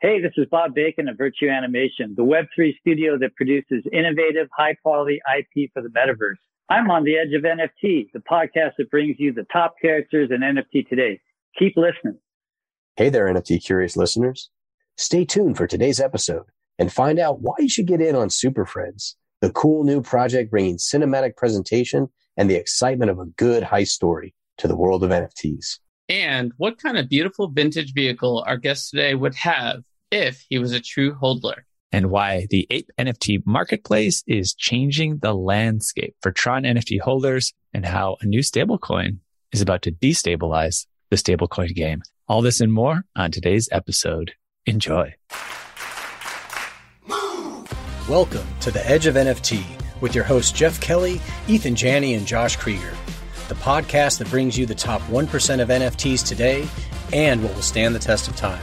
Hey, this is Bob Bacon of Virtue Animation, the Web3 studio that produces innovative, high quality IP for the metaverse. I'm on the edge of NFT, the podcast that brings you the top characters in NFT today. Keep listening. Hey there, NFT curious listeners. Stay tuned for today's episode and find out why you should get in on Super Friends, the cool new project bringing cinematic presentation and the excitement of a good high story to the world of NFTs. And what kind of beautiful vintage vehicle our guest today would have if he was a true hodler. And why the Ape NFT marketplace is changing the landscape for Tron NFT holders and how a new stablecoin is about to destabilize the stablecoin game. All this and more on today's episode. Enjoy. Welcome to the Edge of NFT with your hosts Jeff Kelley, Eathan Janney, and Josh Kriger, the podcast that brings you the top 1% of NFTs today and what will stand the test of time.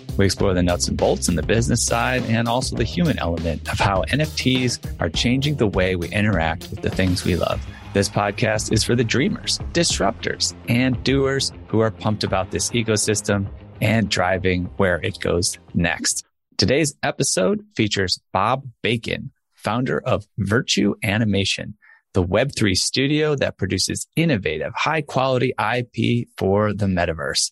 We explore the nuts and bolts and the business side and also the human element of how NFTs are changing the way we interact with the things we love. This podcast is for the dreamers, disruptors, and doers who are pumped about this ecosystem and driving where it goes next. Today's episode features Bob Bacon, founder of Virtue Animation, the Web3 studio that produces innovative, high quality IP for the metaverse.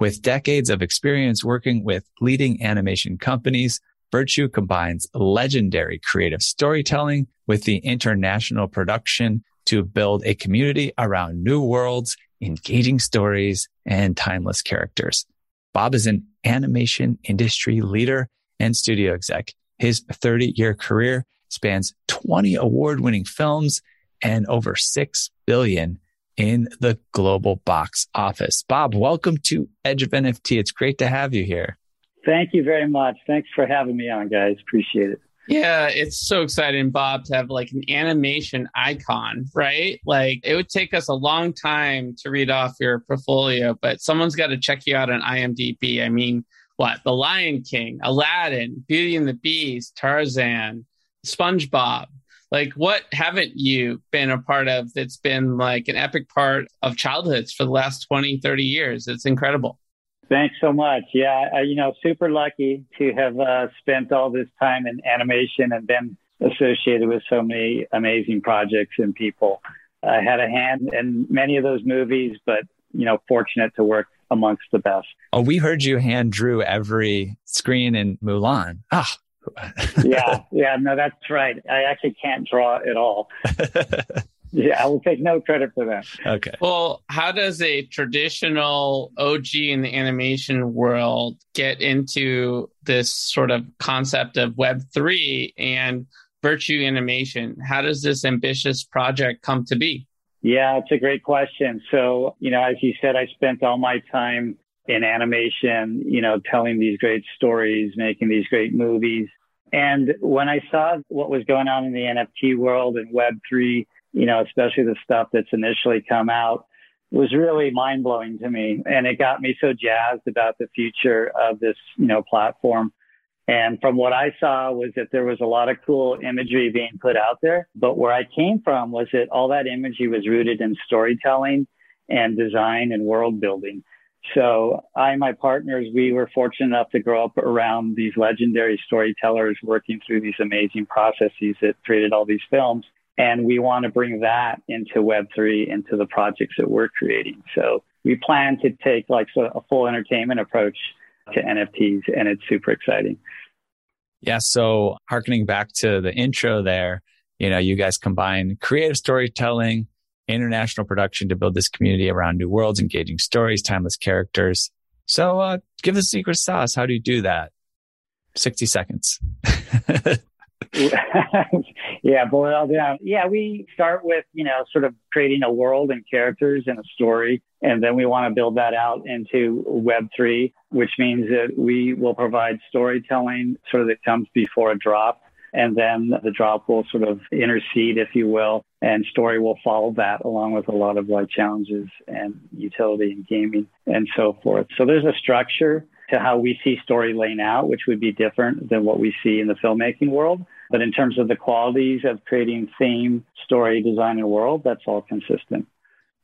With decades of experience working with leading animation companies, Virtue combines legendary creative storytelling with the international production to build a community around new worlds, engaging stories, and timeless characters. Bob is an animation industry leader and studio exec. His 30 year career spans 20 award winning films and over 6 billion in the global box office. Bob, welcome to Edge of NFT. It's great to have you here. Thank you very much. Thanks for having me on, guys. Appreciate it. Yeah, it's so exciting, Bob, to have like an animation icon, right? Like it would take us a long time to read off your portfolio, but someone's got to check you out on IMDb. I mean, what? The Lion King, Aladdin, Beauty and the Beast, Tarzan, SpongeBob. Like, what haven't you been a part of that's been like an epic part of childhoods for the last 20, 30 years? It's incredible. Thanks so much. Yeah, I, you know, super lucky to have uh, spent all this time in animation and been associated with so many amazing projects and people. I had a hand in many of those movies, but you know, fortunate to work amongst the best. Oh, we heard you hand drew every screen in Mulan. Ah, yeah, yeah, no, that's right. I actually can't draw at all. yeah, I will take no credit for that. Okay. Well, how does a traditional OG in the animation world get into this sort of concept of Web3 and virtue animation? How does this ambitious project come to be? Yeah, it's a great question. So, you know, as you said, I spent all my time in animation, you know, telling these great stories, making these great movies. And when I saw what was going on in the NFT world and Web3, you know, especially the stuff that's initially come out, was really mind blowing to me. And it got me so jazzed about the future of this, you know, platform. And from what I saw was that there was a lot of cool imagery being put out there. But where I came from was that all that imagery was rooted in storytelling and design and world building. So I and my partners, we were fortunate enough to grow up around these legendary storytellers working through these amazing processes that created all these films. And we want to bring that into Web3, into the projects that we're creating. So we plan to take like a full entertainment approach to NFTs and it's super exciting. Yeah. So harkening back to the intro there, you know, you guys combine creative storytelling, international production to build this community around new worlds, engaging stories, timeless characters. So, uh, give the secret sauce. How do you do that? 60 seconds. yeah, boil it all down. Yeah, we start with, you know, sort of creating a world and characters and a story. And then we want to build that out into Web3, which means that we will provide storytelling sort of that comes before a drop. And then the drop will sort of intercede, if you will, and story will follow that along with a lot of like challenges and utility and gaming and so forth. So there's a structure to how we see story laying out, which would be different than what we see in the filmmaking world. But in terms of the qualities of creating theme, story, design, and world, that's all consistent.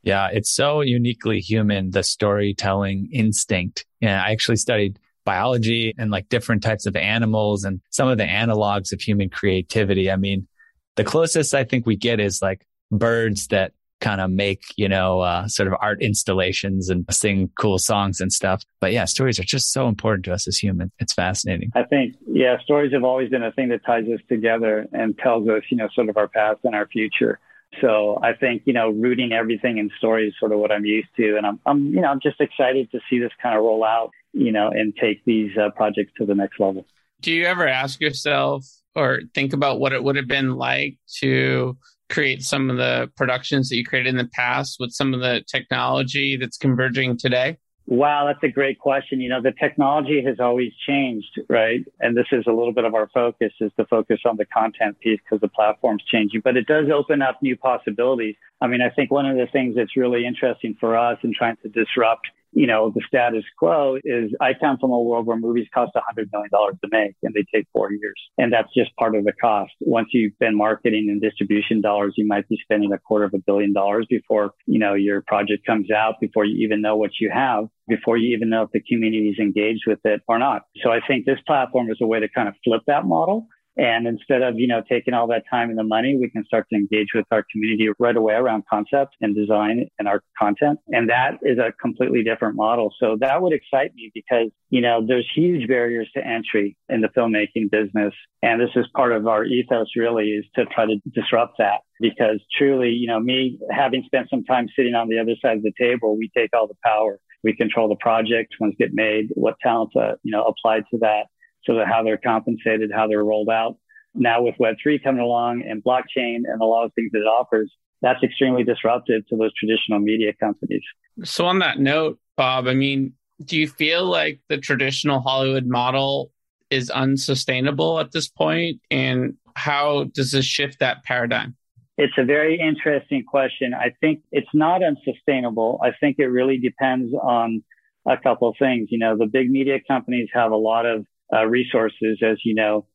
Yeah, it's so uniquely human, the storytelling instinct. Yeah, I actually studied biology and like different types of animals and some of the analogs of human creativity. I mean, the closest I think we get is like birds that kind of make, you know, uh, sort of art installations and sing cool songs and stuff. But yeah, stories are just so important to us as humans. It's fascinating. I think, yeah, stories have always been a thing that ties us together and tells us, you know, sort of our past and our future. So I think, you know, rooting everything in stories is sort of what I'm used to. And I'm, I'm, you know, I'm just excited to see this kind of roll out, you know, and take these uh, projects to the next level. Do you ever ask yourself or think about what it would have been like to create some of the productions that you created in the past with some of the technology that's converging today? Wow, that's a great question. You know, the technology has always changed, right? And this is a little bit of our focus is to focus on the content piece because the platform's changing, but it does open up new possibilities. I mean, I think one of the things that's really interesting for us in trying to disrupt you know, the status quo is I come from a world where movies cost $100 million to make and they take four years. And that's just part of the cost. Once you spend marketing and distribution dollars, you might be spending a quarter of a billion dollars before, you know, your project comes out, before you even know what you have, before you even know if the community is engaged with it or not. So I think this platform is a way to kind of flip that model and instead of, you know, taking all that time and the money, we can start to engage with our community right away around concept and design and our content. And that is a completely different model. So that would excite me because, you know, there's huge barriers to entry in the filmmaking business. And this is part of our ethos really is to try to disrupt that because truly, you know, me having spent some time sitting on the other side of the table, we take all the power. We control the project, ones get made, what talents, uh, you know, applied to that so how they're compensated, how they're rolled out. Now with Web3 coming along and blockchain and a lot of things that it offers, that's extremely disruptive to those traditional media companies. So on that note, Bob, I mean, do you feel like the traditional Hollywood model is unsustainable at this point? And how does this shift that paradigm? It's a very interesting question. I think it's not unsustainable. I think it really depends on a couple of things. You know, the big media companies have a lot of uh, resources, as you know.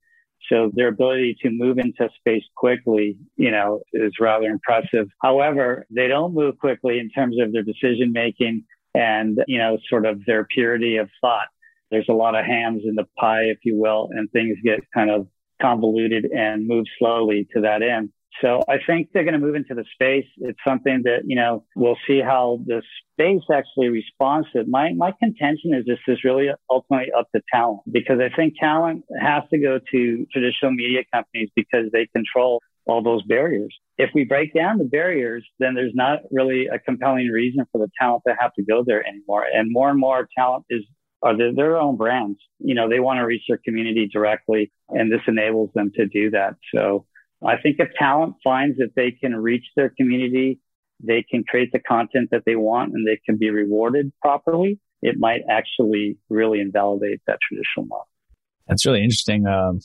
So their ability to move into space quickly, you know, is rather impressive. However, they don't move quickly in terms of their decision making and, you know, sort of their purity of thought. There's a lot of hands in the pie, if you will, and things get kind of convoluted and move slowly to that end. So I think they're going to move into the space. It's something that, you know, we'll see how the space actually responds to it. My, my contention is this is really ultimately up to talent because I think talent has to go to traditional media companies because they control all those barriers. If we break down the barriers, then there's not really a compelling reason for the talent to have to go there anymore. And more and more talent is are their, their own brands. You know, they want to reach their community directly and this enables them to do that. So I think if talent finds that they can reach their community, they can create the content that they want and they can be rewarded properly, it might actually really invalidate that traditional model. That's really interesting. Um,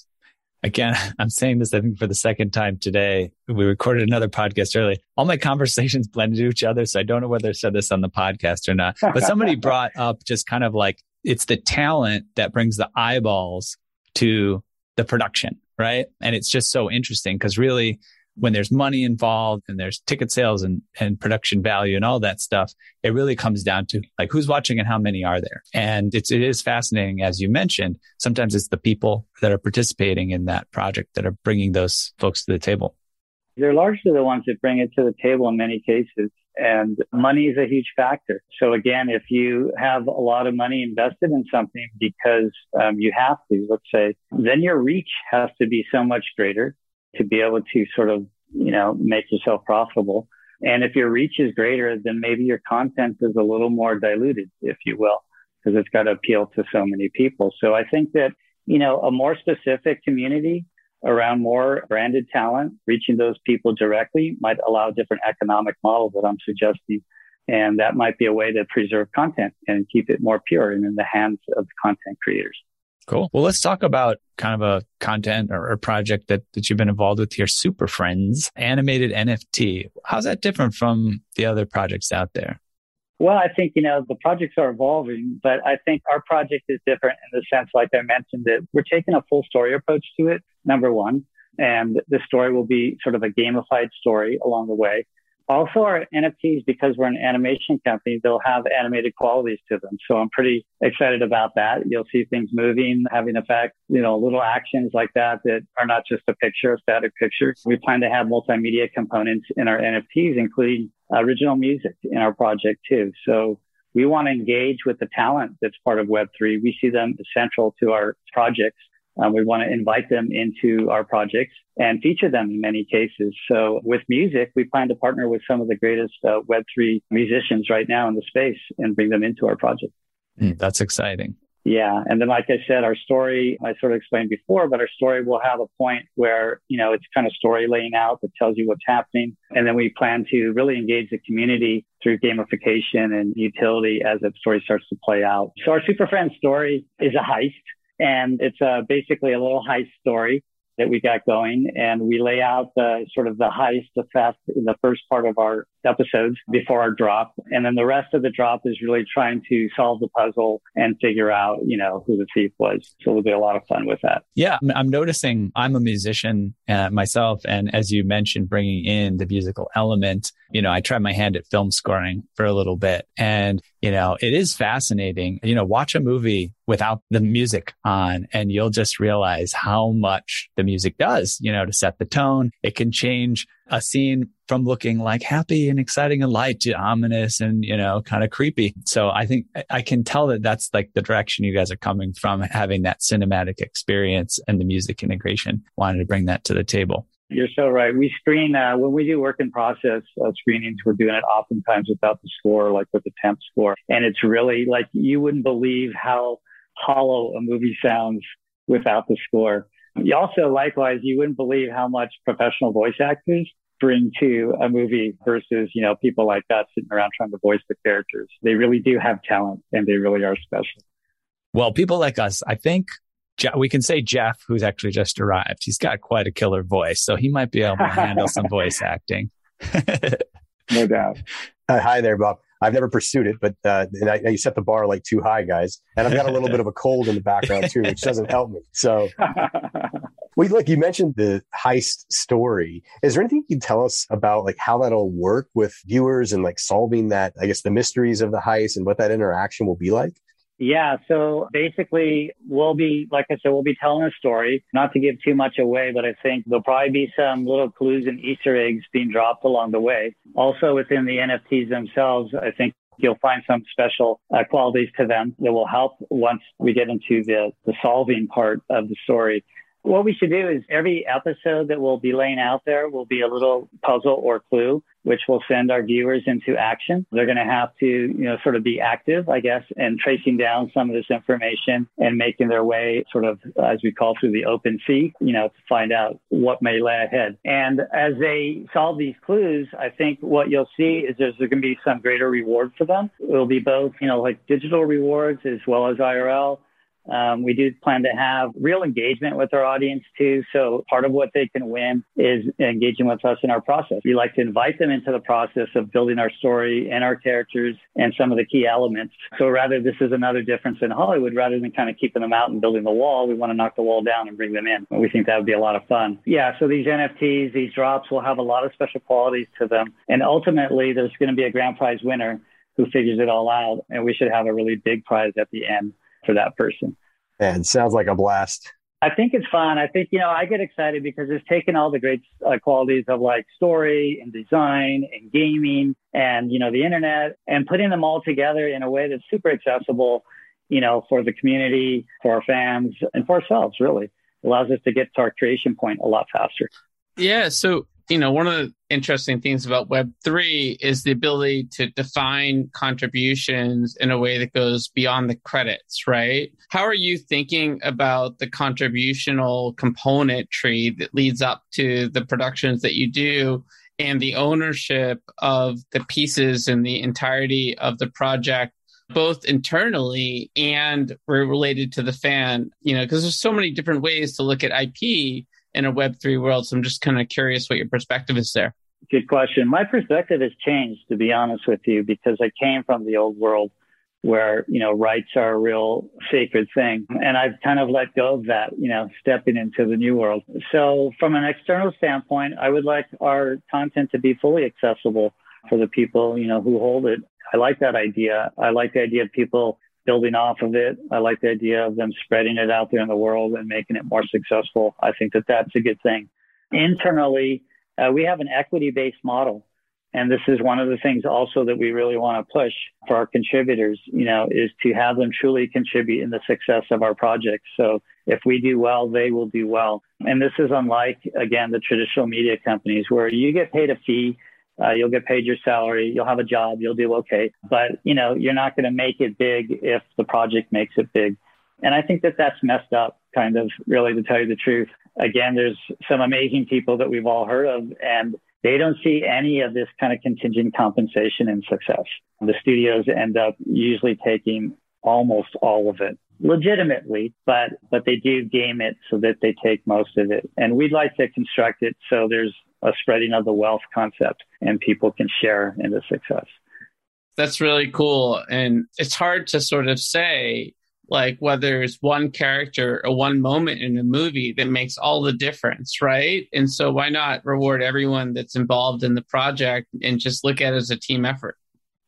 again, I'm saying this, I think, for the second time today. We recorded another podcast early. All my conversations blended to each other. So I don't know whether I said this on the podcast or not, but somebody brought up just kind of like it's the talent that brings the eyeballs to the production right? And it's just so interesting because really, when there's money involved and there's ticket sales and, and production value and all that stuff, it really comes down to like who's watching and how many are there. And it's, it is fascinating. As you mentioned, sometimes it's the people that are participating in that project that are bringing those folks to the table. They're largely the ones that bring it to the table in many cases. And money is a huge factor. So again, if you have a lot of money invested in something because um, you have to, let's say, then your reach has to be so much greater to be able to sort of, you know, make yourself profitable. And if your reach is greater, then maybe your content is a little more diluted, if you will, because it's got to appeal to so many people. So I think that, you know, a more specific community around more branded talent, reaching those people directly might allow different economic models that I'm suggesting. And that might be a way to preserve content and keep it more pure and in the hands of the content creators. Cool. Well, let's talk about kind of a content or, a project that, that you've been involved with here, Super Friends, animated NFT. How's that different from the other projects out there? Well, I think, you know, the projects are evolving, but I think our project is different in the sense, like I mentioned, that we're taking a full story approach to it, number one. And the story will be sort of a gamified story along the way. Also, our NFTs, because we're an animation company, they'll have animated qualities to them. So I'm pretty excited about that. You'll see things moving, having effect, you know, little actions like that that are not just a picture, a static picture. We plan to have multimedia components in our NFTs, including original music in our project too. So we want to engage with the talent that's part of Web3. We see them essential to our projects um, we want to invite them into our projects and feature them in many cases. So with music, we plan to partner with some of the greatest uh, Web3 musicians right now in the space and bring them into our project. Mm, that's exciting. Yeah. And then, like I said, our story, I sort of explained before, but our story will have a point where, you know, it's kind of story laying out that tells you what's happening. And then we plan to really engage the community through gamification and utility as the story starts to play out. So our Super Friends story is a heist. And it's uh, basically a little heist story that we got going. And we lay out the sort of the heist, the fast in the first part of our episodes before our drop. And then the rest of the drop is really trying to solve the puzzle and figure out, you know, who the thief was. So it'll be a lot of fun with that. Yeah. I'm noticing I'm a musician uh, myself. And as you mentioned, bringing in the musical element, you know, I tried my hand at film scoring for a little bit and, you know, it is fascinating. You know, watch a movie without the music on and you'll just realize how much the music does, you know, to set the tone. It can change a scene from looking like happy and exciting and light to ominous and, you know, kind of creepy. So I think I can tell that that's like the direction you guys are coming from having that cinematic experience and the music integration. Wanted to bring that to the table. You're so right. We screen uh, when we do work in process uh, screenings. We're doing it oftentimes without the score, like with the temp score, and it's really like you wouldn't believe how hollow a movie sounds without the score. You also, likewise, you wouldn't believe how much professional voice actors bring to a movie versus, you know, people like that sitting around trying to voice the characters. They really do have talent and they really are special. Well, people like us, I think we can say Jeff, who's actually just arrived. He's got quite a killer voice, so he might be able to handle some voice acting. no doubt. Uh, hi there, Bob. I've never pursued it, but uh, and I, you set the bar like too high, guys. And I've got a little bit of a cold in the background too, which doesn't help me. So, well, look, you mentioned the heist story. Is there anything you can tell us about like how that'll work with viewers and like solving that? I guess the mysteries of the heist and what that interaction will be like. Yeah. So basically, we'll be, like I said, we'll be telling a story, not to give too much away, but I think there'll probably be some little clues and Easter eggs being dropped along the way. Also within the NFTs themselves, I think you'll find some special uh, qualities to them that will help once we get into the, the solving part of the story. What we should do is every episode that we'll be laying out there will be a little puzzle or clue, which will send our viewers into action. They're going to have to, you know, sort of be active, I guess, and tracing down some of this information and making their way sort of, as we call through the open sea, you know, to find out what may lay ahead. And as they solve these clues, I think what you'll see is there's going to be some greater reward for them. It will be both, you know, like digital rewards as well as IRL. Um, we do plan to have real engagement with our audience too. So part of what they can win is engaging with us in our process. We like to invite them into the process of building our story and our characters and some of the key elements. So rather, this is another difference in Hollywood. Rather than kind of keeping them out and building the wall, we want to knock the wall down and bring them in. We think that would be a lot of fun. Yeah. So these NFTs, these drops will have a lot of special qualities to them. And ultimately, there's going to be a grand prize winner who figures it all out. And we should have a really big prize at the end for that person. And sounds like a blast. I think it's fun. I think, you know, I get excited because it's taken all the great uh, qualities of like story and design and gaming and, you know, the internet and putting them all together in a way that's super accessible, you know, for the community, for our fans and for ourselves, really. It allows us to get to our creation point a lot faster. Yeah. So you know, one of the interesting things about Web3 is the ability to define contributions in a way that goes beyond the credits, right? How are you thinking about the contributional component tree that leads up to the productions that you do and the ownership of the pieces and the entirety of the project both internally and related to the fan you know because there's so many different ways to look at ip in a web3 world so i'm just kind of curious what your perspective is there. Good question. My perspective has changed to be honest with you because i came from the old world where you know rights are a real sacred thing and i've kind of let go of that you know stepping into the new world. So from an external standpoint i would like our content to be fully accessible for the people you know who hold it. I like that idea. I like the idea of people building off of it. I like the idea of them spreading it out there in the world and making it more successful. I think that that's a good thing. Internally, uh, we have an equity based model. And this is one of the things also that we really want to push for our contributors, you know, is to have them truly contribute in the success of our projects. So if we do well, they will do well. And this is unlike, again, the traditional media companies where you get paid a fee uh, you'll get paid your salary. You'll have a job. You'll do okay. But, you know, you're not going to make it big if the project makes it big. And I think that that's messed up, kind of, really, to tell you the truth. Again, there's some amazing people that we've all heard of, and they don't see any of this kind of contingent compensation in success. The studios end up usually taking almost all of it legitimately, but but they do game it so that they take most of it. And we'd like to construct it so there's a spreading of the wealth concept and people can share in the success. That's really cool. And it's hard to sort of say like whether it's one character or one moment in a movie that makes all the difference, right? And so why not reward everyone that's involved in the project and just look at it as a team effort?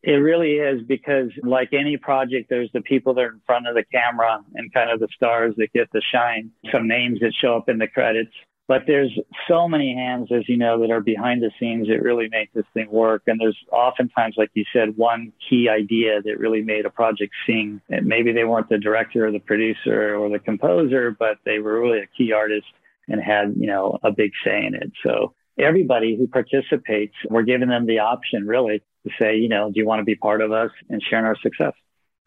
It really is because, like any project, there's the people that are in front of the camera and kind of the stars that get the shine, some names that show up in the credits. But there's so many hands, as you know, that are behind the scenes that really make this thing work. And there's oftentimes, like you said, one key idea that really made a project sing. And maybe they weren't the director or the producer or the composer, but they were really a key artist and had, you know, a big say in it. So everybody who participates, we're giving them the option really to say, you know, do you want to be part of us and share in our success?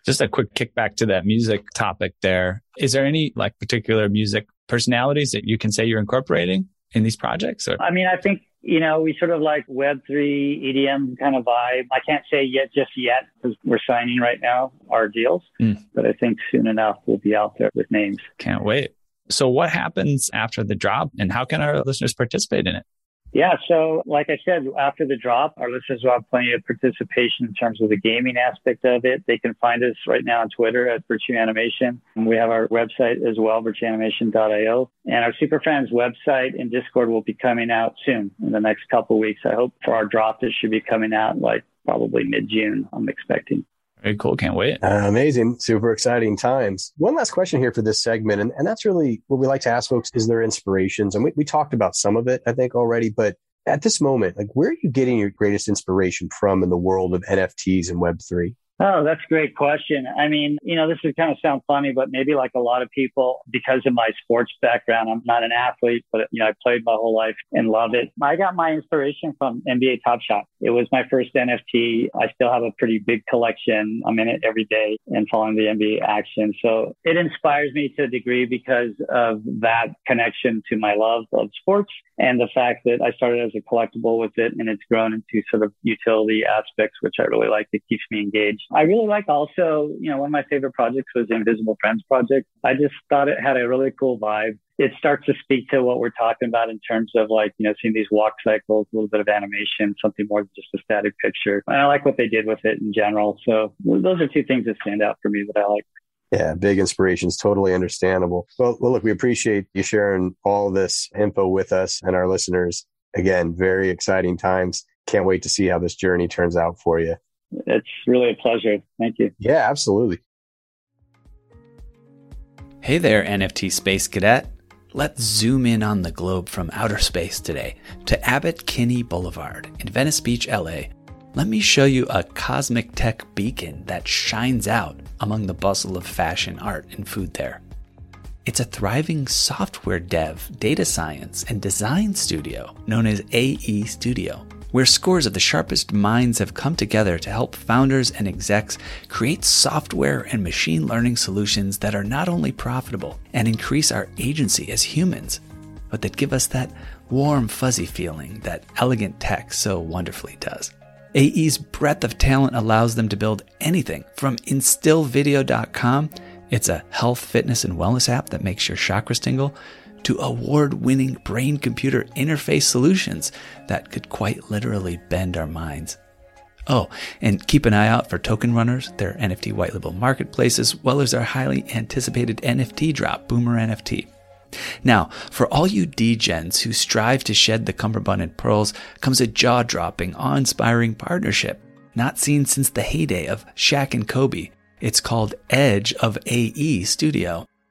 Just a quick kickback to that music topic there. Is there any like particular music personalities that you can say you're incorporating in these projects? Or? I mean, I think, you know, we sort of like Web3 EDM kind of vibe. I can't say yet, just yet, because we're signing right now our deals, mm. but I think soon enough we'll be out there with names. Can't wait. So, what happens after the drop and how can our listeners participate in it? Yeah. So, like I said, after the drop, our listeners will have plenty of participation in terms of the gaming aspect of it. They can find us right now on Twitter at Virtue Animation. We have our website as well, virtueanimation.io. And our Superfans website and Discord will be coming out soon in the next couple of weeks. I hope for our drop, this should be coming out like probably mid June, I'm expecting. Very cool. Can't wait. Uh, amazing. Super exciting times. One last question here for this segment. And, and that's really what we like to ask folks is there inspirations? And we, we talked about some of it, I think, already. But at this moment, like where are you getting your greatest inspiration from in the world of NFTs and Web3? Oh, that's a great question. I mean, you know, this would kind of sound funny, but maybe like a lot of people, because of my sports background, I'm not an athlete, but you know, I played my whole life and love it. I got my inspiration from NBA Top Shot. It was my first NFT. I still have a pretty big collection. I'm in it every day and following the NBA action. So it inspires me to a degree because of that connection to my love of sports and the fact that I started as a collectible with it and it's grown into sort of utility aspects, which I really like. It keeps me engaged. I really like also, you know, one of my favorite projects was the Invisible Friends project. I just thought it had a really cool vibe. It starts to speak to what we're talking about in terms of like, you know, seeing these walk cycles, a little bit of animation, something more than just a static picture. And I like what they did with it in general. So those are two things that stand out for me that I like. Yeah, big inspirations, totally understandable. Well, well, look, we appreciate you sharing all this info with us and our listeners. Again, very exciting times. Can't wait to see how this journey turns out for you it's really a pleasure. Thank you. Yeah, absolutely. Hey there, NFT Space Cadet. Let's zoom in on the globe from outer space today to Abbott Kinney Boulevard in Venice Beach, LA. Let me show you a cosmic tech beacon that shines out among the bustle of fashion, art, and food there. It's a thriving software dev, data science, and design studio known as AE Studio, where scores of the sharpest minds have come together to help founders and execs create software and machine learning solutions that are not only profitable and increase our agency as humans, but that give us that warm, fuzzy feeling that elegant tech so wonderfully does. AE's breadth of talent allows them to build anything from instillvideo.com it's a health, fitness, and wellness app that makes your chakras tingle to award winning brain computer interface solutions that could quite literally bend our minds. Oh, and keep an eye out for Token Runners, their NFT white label marketplace, as well as our highly anticipated NFT drop, Boomer NFT. Now, for all you degens who strive to shed the cummerbund and pearls, comes a jaw dropping, awe inspiring partnership, not seen since the heyday of Shaq and Kobe. It's called Edge of AE Studio,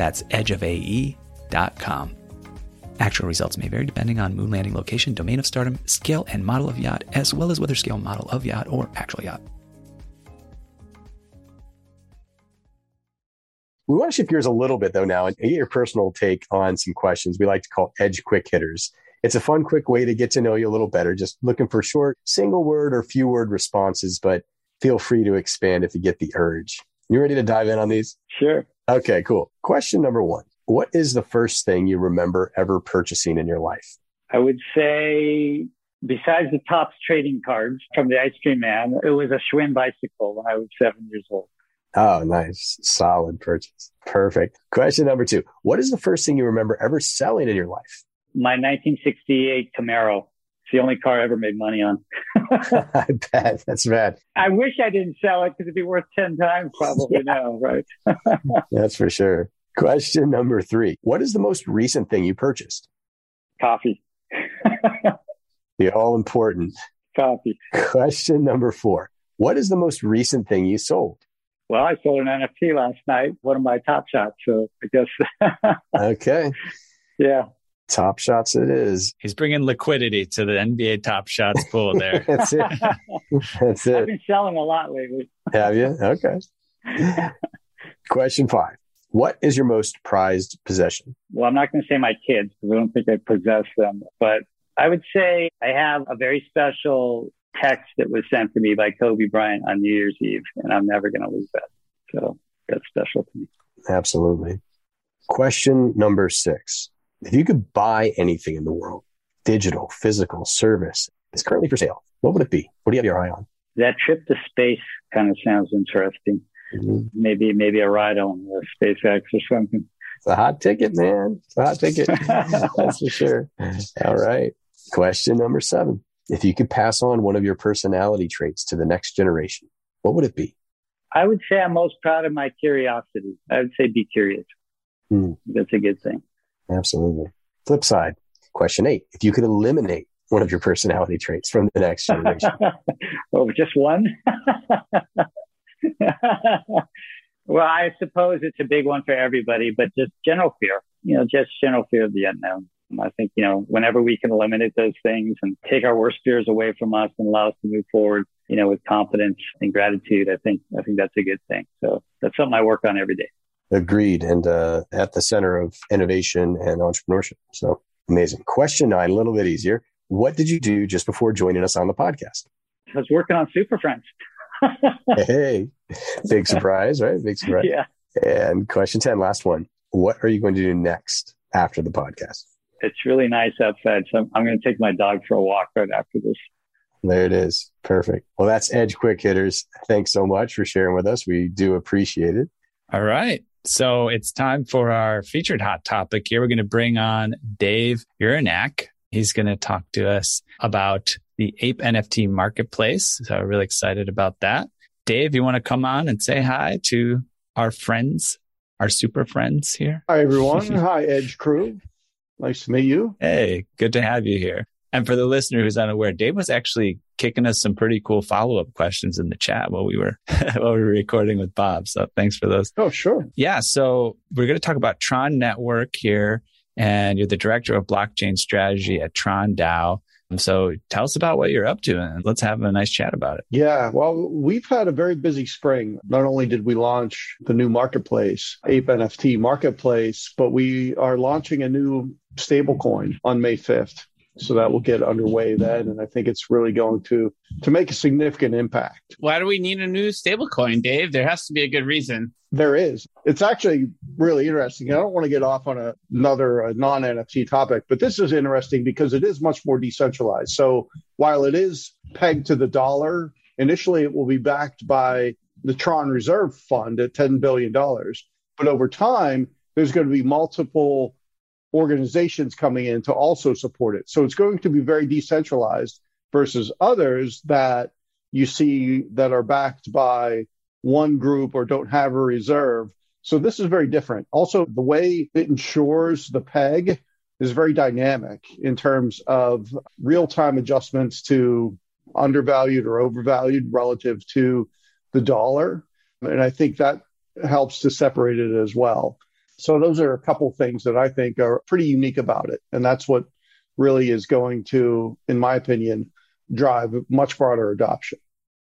That's edgeofae.com. Actual results may vary depending on moon landing location, domain of stardom, scale and model of yacht, as well as whether scale model of yacht or actual yacht. We want to shift gears a little bit though now and get your personal take on some questions we like to call edge quick hitters. It's a fun, quick way to get to know you a little better. Just looking for short, single word or few word responses, but feel free to expand if you get the urge. You ready to dive in on these? Sure. Okay, cool. Question number one What is the first thing you remember ever purchasing in your life? I would say, besides the Topps trading cards from the ice cream man, it was a Schwinn bicycle when I was seven years old. Oh, nice. Solid purchase. Perfect. Question number two What is the first thing you remember ever selling in your life? My 1968 Camaro. It's the only car I ever made money on. I bet. That's bad. I wish I didn't sell it because it'd be worth 10 times probably yeah. now, right? That's for sure. Question number three What is the most recent thing you purchased? Coffee. the all important coffee. Question number four What is the most recent thing you sold? Well, I sold an NFT last night, one of my top shots. So I guess. okay. Yeah. Top shots it is. He's bringing liquidity to the NBA top shots pool there. That's it. That's it. I've been selling a lot lately. Have you? Okay. Question five. What is your most prized possession? Well, I'm not going to say my kids because I don't think I possess them, but I would say I have a very special text that was sent to me by Kobe Bryant on New Year's Eve, and I'm never going to lose that. So that's special to me. Absolutely. Question number six. If you could buy anything in the world, digital, physical, service, it's currently for sale, what would it be? What do you have your eye on? That trip to space kind of sounds interesting. Mm-hmm. Maybe, maybe a ride on a SpaceX or something. It's a hot ticket, man. It's a hot ticket. That's for sure. All right. Question number seven. If you could pass on one of your personality traits to the next generation, what would it be? I would say I'm most proud of my curiosity. I would say be curious. Hmm. That's a good thing. Absolutely. Flip side, question eight. If you could eliminate one of your personality traits from the next generation. oh, just one? well, I suppose it's a big one for everybody, but just general fear, you know, just general fear of the unknown. I think, you know, whenever we can eliminate those things and take our worst fears away from us and allow us to move forward, you know, with confidence and gratitude, I think, I think that's a good thing. So that's something I work on every day. Agreed. And uh, at the center of innovation and entrepreneurship. So amazing. Question nine, a little bit easier. What did you do just before joining us on the podcast? I was working on Super Friends. hey, big surprise, right? Big surprise. Yeah. And question 10, last one. What are you going to do next after the podcast? It's really nice outside. So I'm going to take my dog for a walk right after this. There it is. Perfect. Well, that's Edge Quick Hitters. Thanks so much for sharing with us. We do appreciate it. All right. So it's time for our featured hot topic here. We're going to bring on Dave Uhryniak. He's going to talk to us about the Ape NFT marketplace. So I'm really excited about that. Dave, you want to come on and say hi to our friends? our super friends here. Hi, everyone. Hi, Edge crew. Nice to meet you. Hey, good to have you here. And for the listener who's unaware, Dave was actually kicking us some pretty cool follow up questions in the chat while we were while we were recording with Bob. So thanks for those. Oh, sure. Yeah. So we're going to talk about Tron Network here, and you're the director of blockchain strategy at Tron DAO. So tell us about what you're up to and let's have a nice chat about it. Yeah, well, we've had a very busy spring. Not only did we launch the new marketplace, Ape NFT marketplace, but we are launching a new stablecoin on May 5th so that will get underway then and i think it's really going to to make a significant impact. Why do we need a new stablecoin dave? There has to be a good reason. There is. It's actually really interesting. I don't want to get off on a, another uh, non-nft topic but this is interesting because it is much more decentralized. So while it is pegged to the dollar initially it will be backed by the tron reserve fund at $10 billion but over time there's going to be multiple organizations coming in to also support it. So it's going to be very decentralized versus others that you see that are backed by one group or don't have a reserve. So this is very different. Also, the way it ensures the peg is very dynamic in terms of real time adjustments to undervalued or overvalued relative to the dollar. And I think that helps to separate it as well. So those are a couple things that I think are pretty unique about it. And that's what really is going to, in my opinion, drive much broader adoption.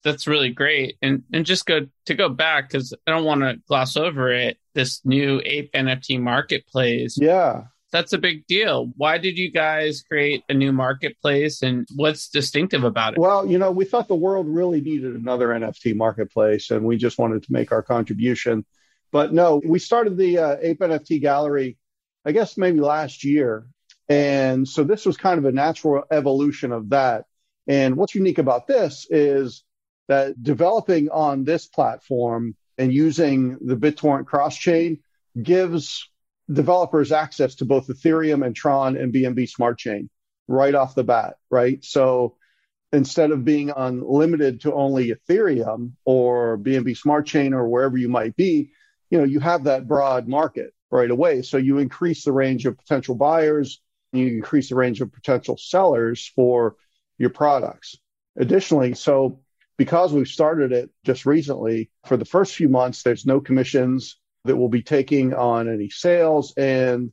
That's really great. And and just go to go back because I don't want to gloss over it. This new ape NFT marketplace. Yeah. That's a big deal. Why did you guys create a new marketplace and what's distinctive about it? Well, you know, we thought the world really needed another NFT marketplace and we just wanted to make our contribution but no, we started the uh, Ape NFT gallery, I guess maybe last year. And so this was kind of a natural evolution of that. And what's unique about this is that developing on this platform and using the BitTorrent cross chain gives developers access to both Ethereum and Tron and BNB Smart Chain right off the bat, right? So instead of being unlimited to only Ethereum or BNB Smart Chain or wherever you might be, you know, you have that broad market right away. So you increase the range of potential buyers, you increase the range of potential sellers for your products. Additionally, so because we've started it just recently, for the first few months, there's no commissions that we'll be taking on any sales, and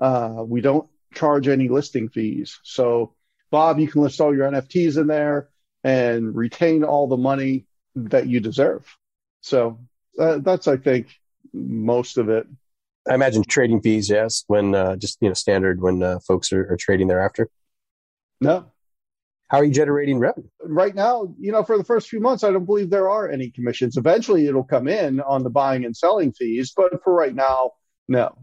uh, we don't charge any listing fees. So, Bob, you can list all your NFTs in there and retain all the money that you deserve. So, uh, that's, I think, most of it. I imagine trading fees, yes, when uh, just you know standard when uh, folks are, are trading thereafter. No. How are you generating revenue? Right now, you know, for the first few months, I don't believe there are any commissions. Eventually, it'll come in on the buying and selling fees, but for right now, no.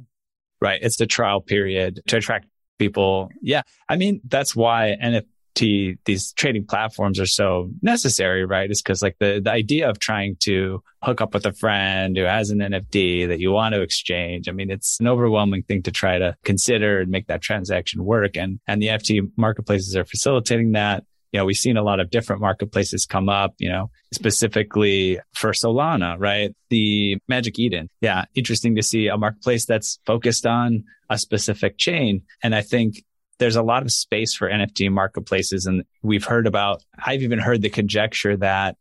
Right. It's the trial period to attract people. Yeah. I mean, that's why NFT to these trading platforms are so necessary, right? Is because like the, the idea of trying to hook up with a friend who has an NFT that you want to exchange. I mean, it's an overwhelming thing to try to consider and make that transaction work. And, and the NFT marketplaces are facilitating that. You know, we've seen a lot of different marketplaces come up, you know, specifically for Solana, right? The Magic Eden. Yeah. Interesting to see a marketplace that's focused on a specific chain. And I think there's a lot of space for NFT marketplaces. And we've heard about, I've even heard the conjecture that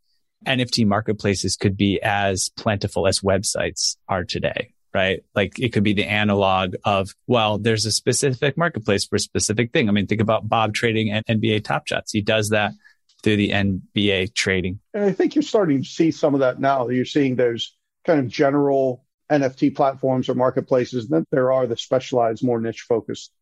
NFT marketplaces could be as plentiful as websites are today, right? Like it could be the analog of, well, there's a specific marketplace for a specific thing. I mean, think about Bob trading and NBA Top Shots. He does that through the NBA trading. And I think you're starting to see some of that now. You're seeing those kind of general NFT platforms or marketplaces, and then there are the specialized, more niche focused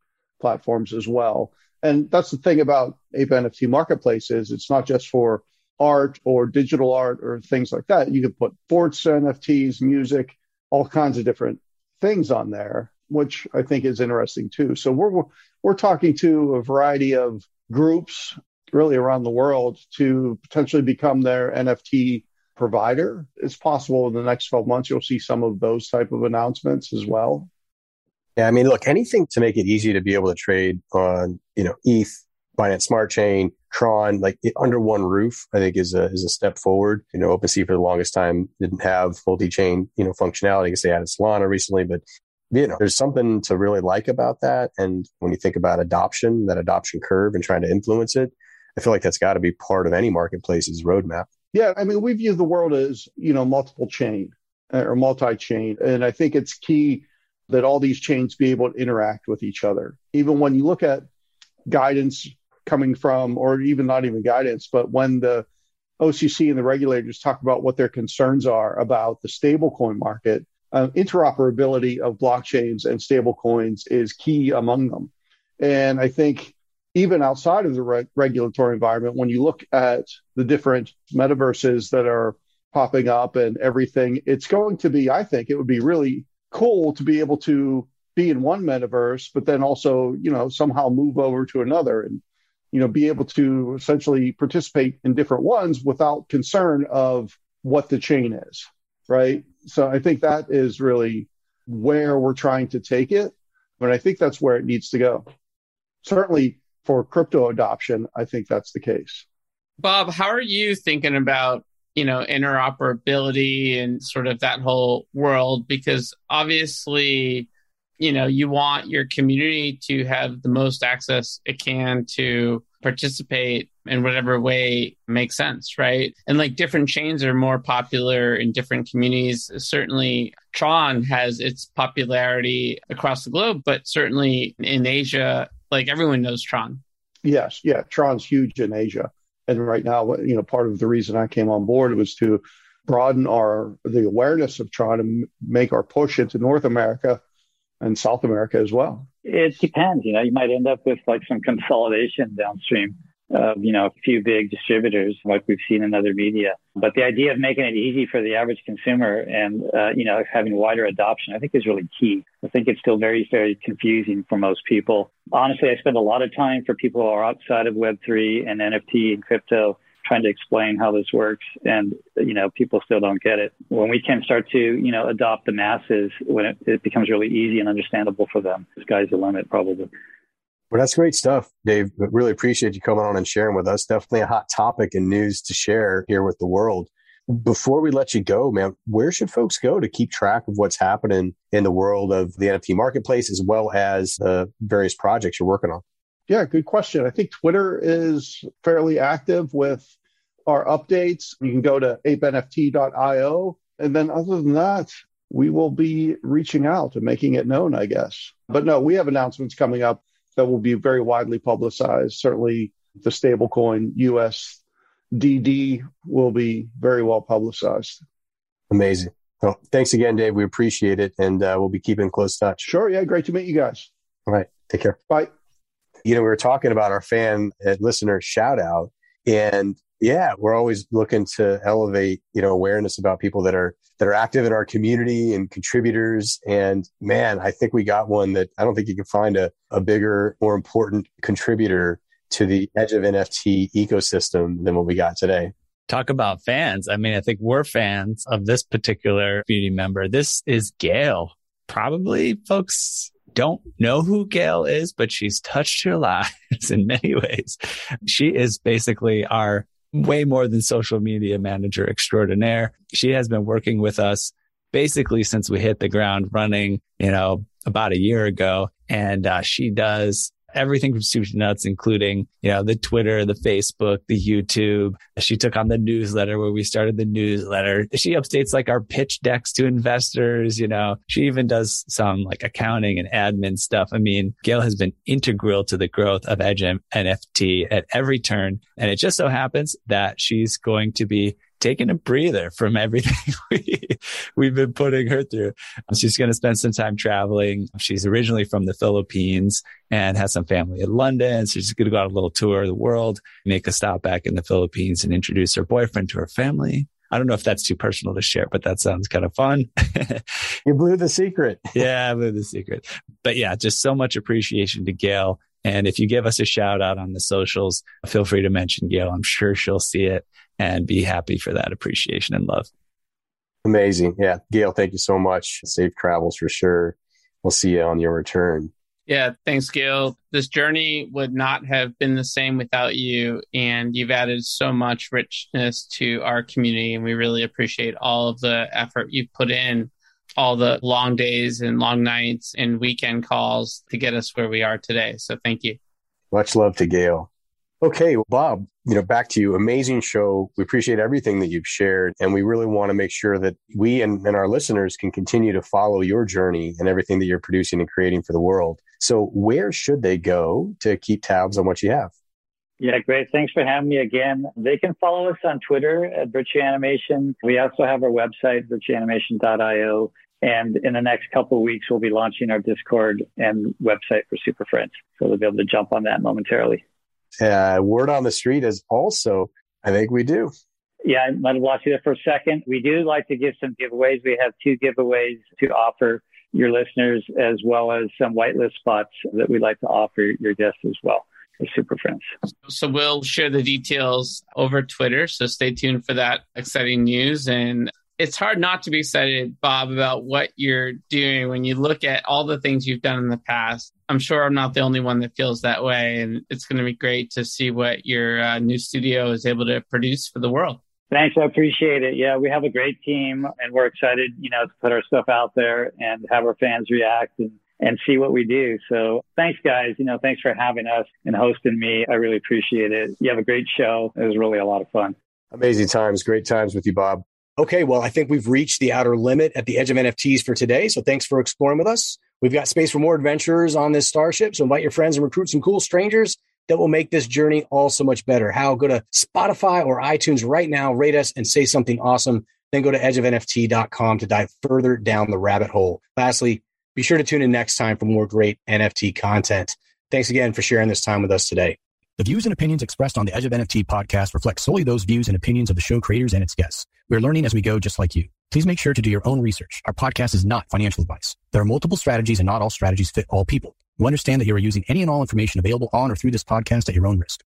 platforms as well. And that's the thing about Ape NFT Marketplace is it's not just for art or digital art or things like that. You can put sports NFTs, music, all kinds of different things on there, which I think is interesting too. So we're we're talking to a variety of groups really around the world to potentially become their NFT provider. It's possible in the next 12 months you'll see some of those type of announcements as well. Yeah, I mean, look, anything to make it easy to be able to trade on, you know, ETH Binance Smart Chain, Tron, like under one roof, I think is a is a step forward. You know, OpenSea for the longest time didn't have multi-chain, you know, functionality they added Solana recently, but you know, there's something to really like about that. And when you think about adoption, that adoption curve and trying to influence it, I feel like that's got to be part of any marketplace's roadmap. Yeah, I mean, we view the world as you know multiple chain uh, or multi-chain, and I think it's key that all these chains be able to interact with each other. Even when you look at guidance coming from, or even not even guidance, but when the OCC and the regulators talk about what their concerns are about the stablecoin market, uh, interoperability of blockchains and stablecoins is key among them. And I think even outside of the re- regulatory environment, when you look at the different metaverses that are popping up and everything, it's going to be, I think it would be really cool to be able to be in one metaverse, but then also, you know, somehow move over to another and, you know, be able to essentially participate in different ones without concern of what the chain is. Right. So I think that is really where we're trying to take it. But I think that's where it needs to go. Certainly for crypto adoption, I think that's the case. Bob, how are you thinking about you know interoperability and sort of that whole world? Because obviously, you know, you want your community to have the most access it can to participate in whatever way makes sense, right? And like different chains are more popular in different communities. Certainly, Tron has its popularity across the globe, but certainly in Asia, like everyone knows Tron. Yes, yeah, Tron's huge in Asia, and right now, you know, part of the reason I came on board was to broaden our the awareness of trying to make our push into North America and South America as well. It depends. You know, you might end up with like some consolidation downstream of, you know, a few big distributors like we've seen in other media. But the idea of making it easy for the average consumer and, uh, you know, having wider adoption, I think is really key. I think it's still very, very confusing for most people. Honestly, I spend a lot of time for people who are outside of Web3 and NFT and crypto trying to explain how this works and you know people still don't get it when we can start to you know adopt the masses when it, it becomes really easy and understandable for them the sky's the limit probably well, that's great stuff, Dave. Really appreciate you coming on and sharing with us. Definitely a hot topic and news to share here with the world. Before we let you go, man, where should folks go to keep track of what's happening in the world of the NFT marketplace as well as the various projects you're working on? Yeah, good question. I think Twitter is fairly active with our updates. You can go to apenft.io. And then other than that, we will be reaching out and making it known, I guess. But no, we have announcements coming up that will be very widely publicized. Certainly the stablecoin USDD will be very well publicized. Amazing. Well, thanks again, Dave. We appreciate it. And uh, we'll be keeping close touch. Sure. Yeah. Great to meet you guys. All right. Take care. Bye you know, we were talking about our fan and listener shout out and yeah, we're always looking to elevate, you know, awareness about people that are, that are active in our community and contributors. And man, I think we got one that I don't think you can find a, a bigger, more important contributor to the edge of NFT ecosystem than what we got today. Talk about fans. I mean, I think we're fans of this particular community member. This is Gail. Probably folks don't know who Gail is, but she's touched your lives in many ways. She is basically our way more than social media manager extraordinaire. She has been working with us basically since we hit the ground running, you know, about a year ago. And uh, she does everything from soup to nuts, including, you know, the Twitter, the Facebook, the YouTube. She took on the newsletter where we started the newsletter. She updates like our pitch decks to investors. You know, she even does some like accounting and admin stuff. I mean, Gail has been integral to the growth of Edge NFT at every turn. And it just so happens that she's going to be taking a breather from everything we, we've been putting her through. Um, she's going to spend some time traveling. She's originally from the Philippines and has some family in London. So she's going to go on a little tour of the world, make a stop back in the Philippines and introduce her boyfriend to her family. I don't know if that's too personal to share, but that sounds kind of fun. you blew the secret. yeah, I blew the secret. But yeah, just so much appreciation to Gail. And if you give us a shout out on the socials, feel free to mention Gail. I'm sure she'll see it and be happy for that appreciation and love. Amazing. Yeah. Gail, thank you so much. Safe travels for sure. We'll see you on your return. Yeah, thanks, Gail. This journey would not have been the same without you. And you've added so much richness to our community. And we really appreciate all of the effort you've put in, all the long days and long nights and weekend calls to get us where we are today. So thank you. Much love to Gail. Okay, well, Bob, you know, back to you. Amazing show. We appreciate everything that you've shared. And we really want to make sure that we and, and, our listeners can continue to follow your journey and everything that you're producing and creating for the world. So where should they go to keep tabs on what you have? Yeah, great. Thanks for having me again. They can follow us on Twitter at Virtue Animation. We also have our website, virtueanimation.io. And in the next couple weeks, we'll be launching our Discord and website for Super Friends. So they'll be able to jump on that momentarily. Uh, word on the street is also, I think we do. Yeah, I might have lost you there for a second. We do like to give some giveaways. We have two giveaways to offer your listeners, as well as some whitelist spots that we'd like to offer your guests as well. Super Friends. So we'll share the details over Twitter. So stay tuned for that exciting news. And it's hard not to be excited, Bob, about what you're doing when you look at all the things you've done in the past. I'm sure I'm not the only one that feels that way, and it's going to be great to see what your uh, new studio is able to produce for the world. Thanks, I appreciate it. Yeah, we have a great team, and we're excited, you know, to put our stuff out there and have our fans react and and see what we do. So thanks, guys. You know, thanks for having us and hosting me. I really appreciate it. You have a great show. It was really a lot of fun. Amazing times, great times with you, Bob. Okay, well, I think we've reached the outer limit at the edge of NFTs for today. So thanks for exploring with us. We've got space for more adventures on this starship. So invite your friends and recruit some cool strangers that will make this journey all so much better. How? Go to Spotify or iTunes right now, rate us and say something awesome. Then go to edgeofnft.com to dive further down the rabbit hole. Lastly, be sure to tune in next time for more great NFT content. Thanks again for sharing this time with us today. The views and opinions expressed on the Edge of NFT podcast reflect solely those views and opinions of the show creators and its guests. We're learning as we go, just like you. Please make sure to do your own research. Our podcast is not financial advice. There are multiple strategies and not all strategies fit all people. You understand that you are using any and all information available on or through this podcast at your own risk.